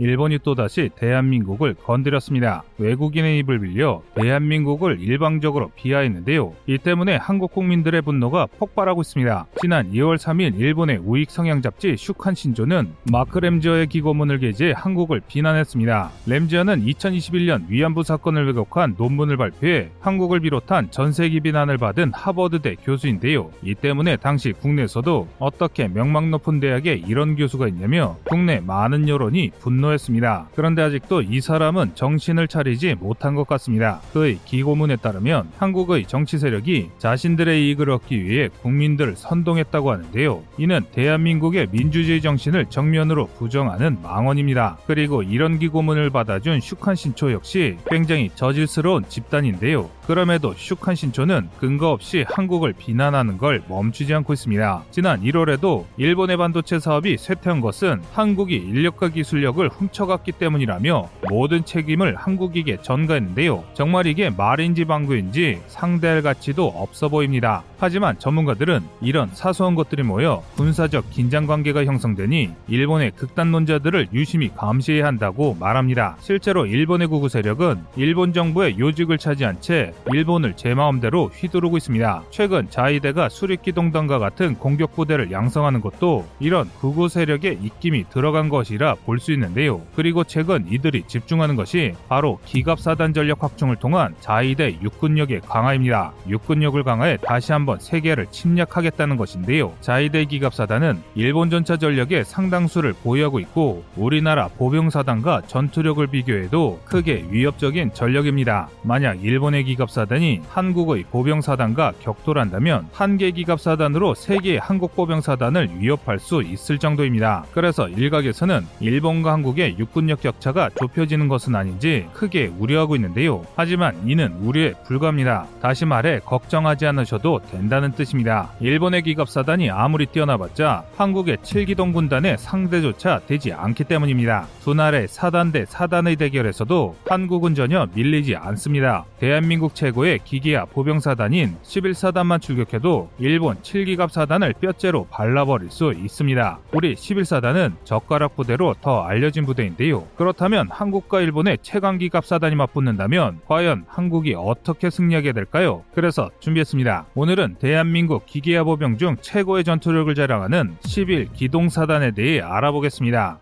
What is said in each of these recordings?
일본이 또다시 대한민국을 건드렸습니다. 외국인의 입을 빌려 대한민국을 일방적으로 비하했는데요. 이 때문에 한국 국민들의 분노가 폭발하고 있습니다. 지난 2월 3일 일본의 우익 성향 잡지 슈칸 신조는 마크 램지어의 기고문을 게재해 한국을 비난했습니다. 램지어는 2021년 위안부 사건을 왜곡한 논문을 발표해 한국을 비롯한 전 세계 비난을 받은 하버드대 교수인데요. 이 때문에 당시 국내에서도 어떻게 명망 높은 대학에 이런 교수가 있냐며 국내 많은 여론이 분노 했습니다. 그런데 아직도 이 사람은 정신을 차리지 못한 것 같습니다. 그의 기고문에 따르면 한국의 정치 세력이 자신들의 이익을 얻기 위해 국민들을 선동했다고 하는데요. 이는 대한민국의 민주주의 정신을 정면으로 부정하는 망언입니다. 그리고 이런 기고문을 받아준 슈칸 신초 역시 굉장히 저질스러운 집단인데요. 그럼에도 슈칸 신초는 근거 없이 한국을 비난하는 걸 멈추지 않고 있습니다. 지난 1월에도 일본의 반도체 사업이 쇠퇴한 것은 한국이 인력과 기술력을 훔쳐갔기 때문이라며 모든 책임을 한국에게 전가했는데요. 정말 이게 말인지 방구인지 상대할 가치도 없어 보입니다. 하지만 전문가들은 이런 사소한 것들이 모여 군사적 긴장 관계가 형성되니 일본의 극단론자들을 유심히 감시해야 한다고 말합니다. 실제로 일본의 구구 세력은 일본 정부의 요직을 차지한 채 일본을 제 마음대로 휘두르고 있습니다. 최근 자위대가 수립기동단과 같은 공격 부대를 양성하는 것도 이런 구구 세력의 입김이 들어간 것이라 볼 수 있는데요. 그리고 최근 이들이 집중하는 것이 바로 기갑사단 전력 확충을 통한 자위대 육군력의 강화입니다. 육군력을 강화해 다시 한번 세계를 침략하겠다는 것인데요. 자위대 기갑사단은 일본 전차 전력의 상당수를 보유하고 있고 우리나라 보병사단과 전투력을 비교해도 크게 위협적인 전력입니다. 만약 일본의 기갑사단이 한국의 보병사단과 격돌한다면 한 개 기갑사단으로 세 개의 한국 보병사단을 위협할 수 있을 정도입니다. 그래서 일각에서는 일본과 한국 의 육군력 격차가 좁혀지는 것은 아닌지 크게 우려하고 있는데요. 하지만 이는 우려에 불과합니다. 다시 말해 걱정하지 않으셔도 된다는 뜻입니다. 일본의 기갑사단이 아무리 뛰어나봤자 한국의 7기동 군단의 상대조차 되지 않기 때문입니다. 두 나라의 사단 대 사단의 대결에서도 한국은 전혀 밀리지 않습니다. 대한민국 최고의 기계화 보병사단인 11사단만 출격해도 일본 7기갑 사단을 뼈째로 발라버릴 수 있습니다. 우리 11사단은 젓가락 부대로 더 알려진 부대인데요. 그렇다면 한국과 일본의 최강기 갑 사단이 맞붙는다면 과연 한국이 어떻게 승리하게 될까요? 그래서 준비했습니다. 오늘은 대한민국 기계화 보병 중 최고의 전투력을 자랑하는 11기동사단에 대해 알아보겠습니다.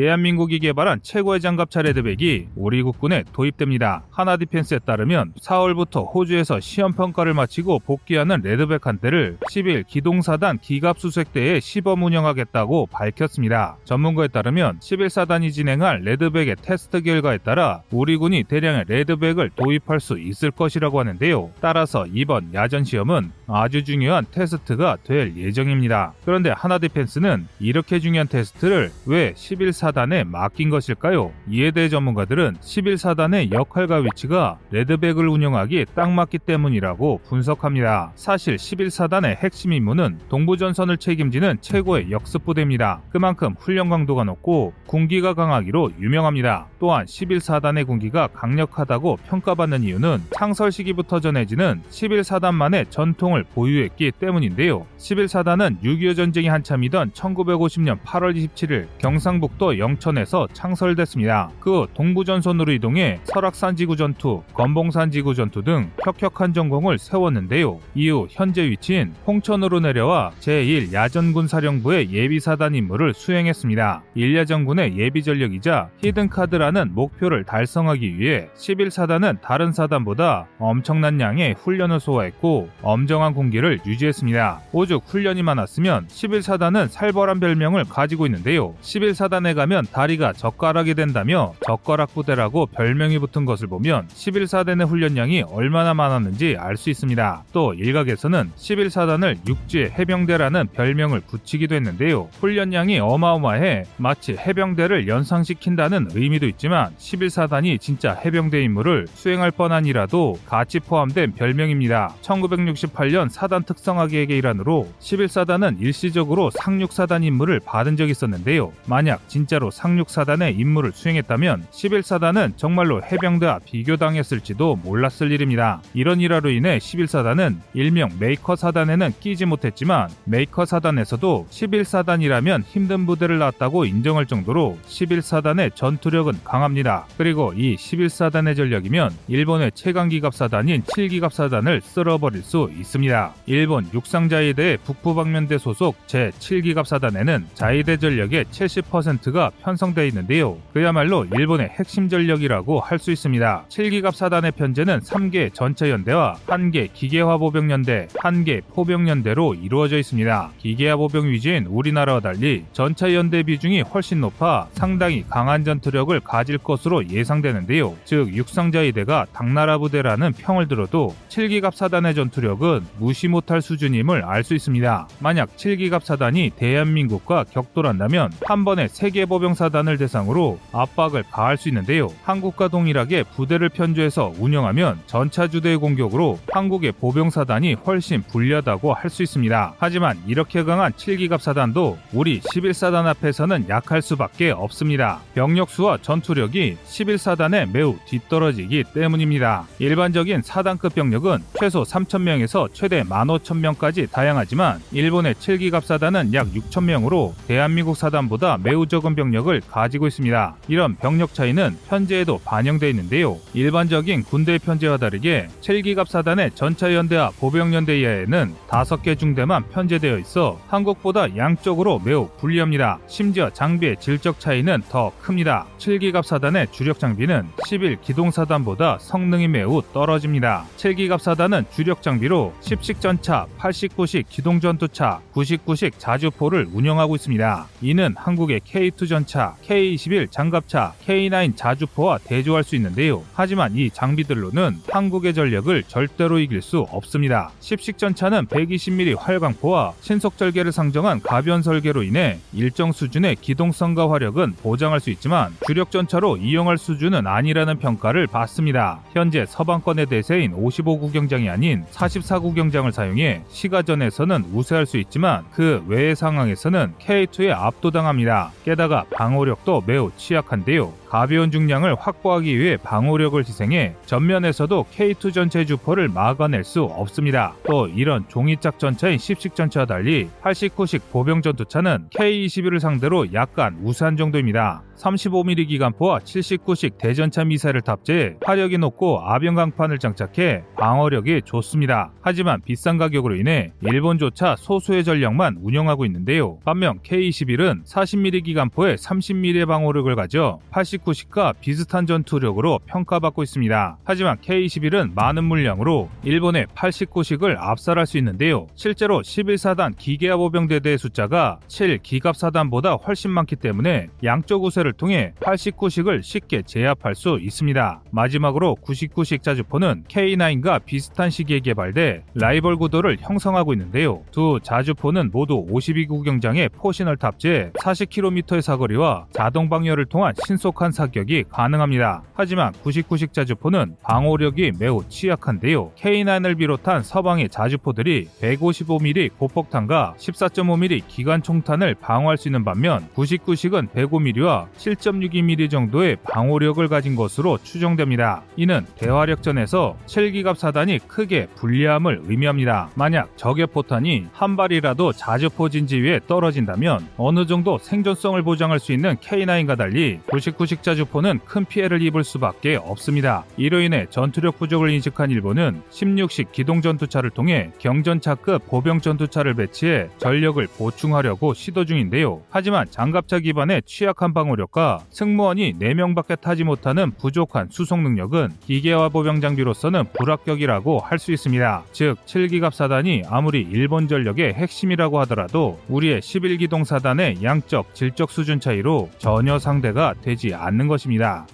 대한민국이 개발한 최고의 장갑차 레드백이 우리 국군에 도입됩니다. 한화 디펜스에 따르면 4월부터 호주에서 시험 평가를 마치고 복귀하는 레드백 한 대를 11기동사단 기갑수색대에 시범 운영하겠다고 밝혔습니다. 전문가에 따르면 11사단이 진행할 레드백의 테스트 결과에 따라 우리 군이 대량의 레드백을 도입할 수 있을 것이라고 하는데요. 따라서 이번 야전 시험은 아주 중요한 테스트가 될 예정입니다. 그런데 한화 디펜스는 이렇게 중요한 테스트를 왜 11사단 에 맡긴 것일까요? 이에 대해 전문가들은 11사단의 역할과 위치가 레드백을 운영하기 딱 맞기 때문이라고 분석합니다. 사실 11사단의 핵심 임무는 동부전선을 책임지는 최고의 역습부대입니다. 그만큼 훈련 강도가 높고 군기가 강하기로 유명합니다. 또한 11사단의 군기가 강력하다고 평가받는 이유는 창설 시기부터 전해지는 11사단만의 전통을 보유했기 때문인데요. 11사단은 6.25 전쟁이 한참이던 1950년 8월 27일 경상북도 영천에서 창설됐습니다. 그 동부전선으로 이동해 설악산 지구 전투, 건봉산 지구 전투 등 혁혁한 전공을 세웠는데요. 이후 현재 위치인 홍천으로 내려와 제1 야전군 사령부의 예비사단 임무를 수행했습니다. 일야전군의 예비 전력이자 히든카드라는 목표를 달성하기 위해 11사단은 다른 사단보다 엄청난 양의 훈련을 소화했고 엄정한 공기를 유지했습니다. 오죽 훈련이 많았으면 11사단은 살벌한 별명을 가지고 있는데요. 11사단에 가면 다리가 젓가락이 된다며 젓가락 부대라고 별명이 붙은 것을 보면 11사단의 훈련량이 얼마나 많았는지 알 수 있습니다. 또 일각에서는 11사단을 육지의 해병대라는 별명을 붙이기도 했는데요. 훈련량이 어마어마해 마치 해병대를 연상시킨다는 의미도 있지만 11사단이 진짜 해병대 임무를 수행할 뻔한 이라도 같이 포함된 별명입니다. 1968년 사단 특성화계획의 일환으로 11사단은 일시적으로 상륙사단 임무를 받은 적이 있었는데요. 만약 진짜 진짜로 상륙사단의 임무를 수행했다면 11사단은 정말로 해병대와 비교당했을지도 몰랐을 일입니다. 이런 일화로 인해 11사단은 일명 메이커 사단에는 끼지 못했지만 메이커 사단에서도 11사단이라면 힘든 부대를 나왔다고 인정할 정도로 11사단의 전투력은 강합니다. 그리고 이 11사단의 전력이면 일본의 최강기갑 사단인 7기갑 사단을 쓸어버릴 수 있습니다. 일본 육상자위대 북부방면대 소속 제7기갑 사단에는 자위대 전력의 70%가 편성되어 있는데요. 그야말로 일본의 핵심 전력이라고 할 수 있습니다. 7기갑 사단의 편제는 3개 전차연대와 1개 기계화 보병 연대, 1개 포병 연대로 이루어져 있습니다. 기계화 보병 위주인 우리나라와 달리 전차연대 비중이 훨씬 높아 상당히 강한 전투력을 가질 것으로 예상되는데요. 즉 육상자위대가 당나라 부대라는 평을 들어도 7기갑 사단의 전투력은 무시 못할 수준임을 알 수 있습니다. 만약 7기갑 사단이 대한민국과 격돌한다면 한 번에 세계 보병 사단을 대상으로 압박을 가할 수 있는데요. 한국과 동일하게 부대를 편주해서 운영하면 전차주대의 공격으로 한국의 보병사단이 훨씬 불리하다고 할 수 있습니다. 하지만 이렇게 강한 7기갑 사단도 우리 11사단 앞에서는 약할 수밖에 없습니다. 병력수와 전투력이 11사단에 매우 뒤떨어지기 때문입니다. 일반적인 사단급 병력은 최소 3,000명에서 최대 15,000명까지 다양하지만 일본의 7기갑 사단은 약 6,000명으로 대한민국 사단보다 매우 적은 병력을 가지고 있습니다. 이런 병력 차이는 편제에도 반영되어 있는데요. 일반적인 군대 편제와 다르게 7기갑 사단의 전차연대와 보병연대 이하에는 5개 중대만 편제되어 있어 한국보다 양쪽으로 매우 불리합니다. 심지어 장비의 질적 차이는 더 큽니다. 7기갑 사단의 주력 장비는 11 기동 사단보다 성능이 매우 떨어집니다. 7기갑 사단은 주력 장비로 10식 전차, 89식 기동 전투차, 99식 자주포를 운영하고 있습니다. 이는 한국의 K2 전차, K21 장갑차, K9 자주포와 대조할 수 있는데요. 하지만 이 장비들로는 한국의 전력을 절대로 이길 수 없습니다. 10식 전차는 120mm 활강포와 신속 절개를 상정한 가변 설계로 인해 일정 수준의 기동성과 화력은 보장할 수 있지만 주력 전차로 이용할 수준은 아니라는 평가를 받습니다. 현재 서방권의 대세인 55구경장이 아닌 44구경장을 사용해 시가전에서는 우세할 수 있지만 그 외의 상황에서는 K2에 압도당합니다. 게다가 방어력도 매우 취약한데요. 가벼운 중량을 확보하기 위해 방어력을 희생해 전면에서도 K2 전체 주포를 막아낼 수 없습니다. 또 이런 종이짝 전차인 10식 전차와 달리 89식 보병 전투차는 K21을 상대로 약간 우세한 정도입니다. 35mm 기관포와 79식 대전차 미사일을 탑재해 화력이 높고 아병 강판을 장착해 방어력이 좋습니다. 하지만 비싼 가격으로 인해 일본조차 소수의 전력만 운영하고 있는데요. 반면 K21은 40mm 기관포에 30mm의 방어력을 가져 89 식과 비슷한 전투력으로 평가받고 있습니다. 하지만 K21은 많은 물량으로 일본의 89식을 압살할 수 있는데요. 실제로 11사단 기계화보병대대의 숫자가 7기갑사단보다 훨씬 많기 때문에 양쪽 우세를 통해 89식을 쉽게 제압할 수 있습니다. 마지막으로 99식 자주포는 K9과 비슷한 시기에 개발돼 라이벌 구도를 형성하고 있는데요. 두 자주포는 모두 52구경장의 포신을 탑재해 40km의 사거리와 자동 방열을 통한 신속한 사격이 가능합니다. 하지만 99식 자주포는 방호력이 매우 취약한데요. K9을 비롯한 서방의 자주포들이 155mm 고폭탄과 14.5mm 기관 총탄을 방어할 수 있는 반면 99식은 105mm와 7.62mm 정도의 방호력을 가진 것으로 추정됩니다. 이는 대화력전에서 7기갑 사단이 크게 불리함을 의미합니다. 만약 적의 포탄이 한 발이라도 자주포 진지 위에 떨어진다면 어느 정도 생존성을 보장할 수 있는 K9과 달리 99식 자 주포는 큰 피해를 입을 수밖에 없습니다. 이로 인해 전투력 부족을 인식한 일본은 16식 기동 전투차를 통해 경전차급 보병 전투차를 배치해 전력을 보충하려고 시도 중인데요. 하지만 장갑차 기반의 취약한 방어력과 승무원이 4명밖에 타지 못하는 부족한 수송 능력은 기계화 보병 장비로서는 불합격이라고 할 수 있습니다. 즉 7기갑 사단이 아무리 일본 전력의 핵심이라고 하더라도 우리의 11기동 사단의 양적 질적 수준 차이로 전혀 상대가 되지 않는 것입니다.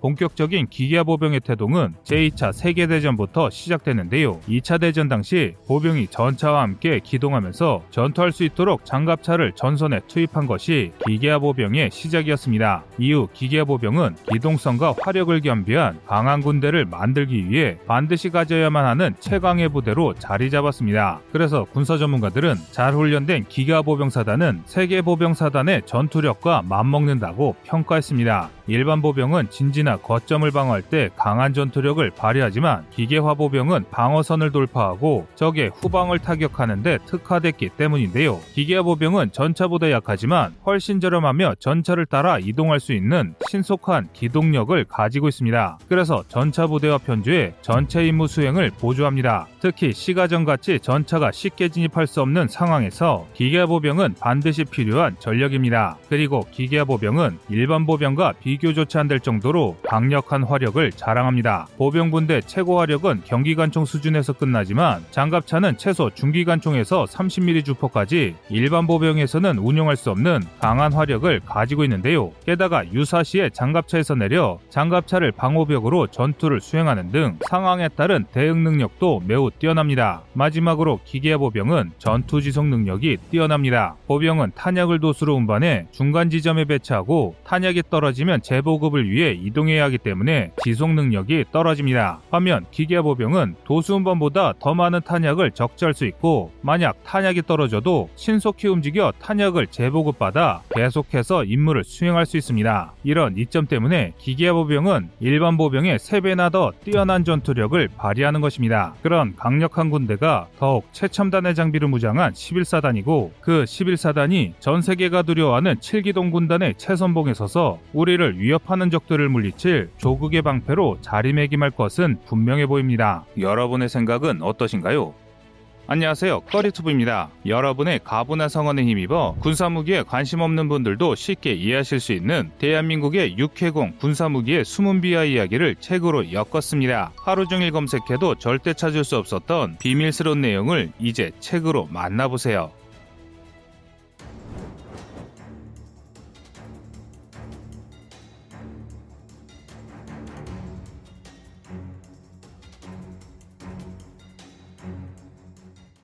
본격적인 기계화 보병의 태동은 제2차 세계대전부터 시작됐는데요. 2차 대전 당시 보병이 전차와 함께 기동하면서 전투할 수 있도록 장갑차를 전선에 투입한 것이 기계화 보병의 시작이었습니다. 이후 기계화 보병은 기동성과 화력을 겸비한 강한 군대를 만들기 위해 반드시 가져야만 하는 최강의 부대로 자리 잡았습니다. 그래서 군사 전문가들은 잘 훈련된 기계화 보병 사단은 세계 보병 사단의 전투력과 맞먹는다고 평가했습니다. 일반 보병은 진지나 거점을 방어할 때 강한 전투력을 발휘하지만 기계화 보병은 방어선을 돌파하고 적의 후방을 타격하는데 특화됐기 때문인데요. 기계화 보병은 전차보다 약하지만 훨씬 저렴하며 전차를 따라 이동할 수 있는 신속한 기동력을 가지고 있습니다. 그래서 전차 부대와 편주해 전체 임무 수행을 보조합니다. 특히 시가전같이 전차가 쉽게 진입할 수 없는 상황에서 기계화 보병은 반드시 필요한 전력입니다. 그리고 기계화 보병은 일반 보병과 비교 조차 안 될 정도로 강력한 화력을 자랑합니다. 보병군대 최고 화력은 경기관총 수준에서 끝나지만 장갑차는 최소 중기관총에서 30mm 주포까지 일반 보병에서는 운용할 수 없는 강한 화력을 가지고 있는데요. 게다가 유사시에 장갑차에서 내려 장갑차를 방호벽으로 전투를 수행하는 등 상황에 따른 대응 능력도 매우 뛰어납니다. 마지막으로 기계화 보병은 전투 지속 능력이 뛰어납니다. 보병은 탄약을 도수로 운반해 중간 지점에 배치하고 탄약이 떨어지면 재보급을 위해 이동해야 하기 때문에 지속 능력이 떨어집니다. 반면 기계화 보병은 도수 운반보다 더 많은 탄약을 적재할 수 있고 만약 탄약이 떨어져도 신속히 움직여 탄약을 재보급받아 계속해서 임무를 수행할 수 있습니다. 이런 이점 때문에 기계화 보병은 일반 보병의 3배나 더 뛰어난 전투력을 발휘하는 것입니다. 그런 강력한 군대가 더욱 최첨단의 장비를 무장한 11사단이고 그 11사단이 전 세계가 두려워하는 7기동 군단의 최선봉에 서서 우리를 위협하는 적들을 물리칠 조국의 방패로 자리매김할 것은 분명해 보입니다. 여러분의 생각은 어떠신가요? 안녕하세요. 꺼리투브입니다. 여러분의 가부나 성원에 힘입어 군사무기에 관심 없는 분들도 쉽게 이해하실 수 있는 대한민국의 육해공 군사무기의 숨은 비하 이야기를 책으로 엮었습니다. 하루 종일 검색해도 절대 찾을 수 없었던 비밀스러운 내용을 이제 책으로 만나보세요.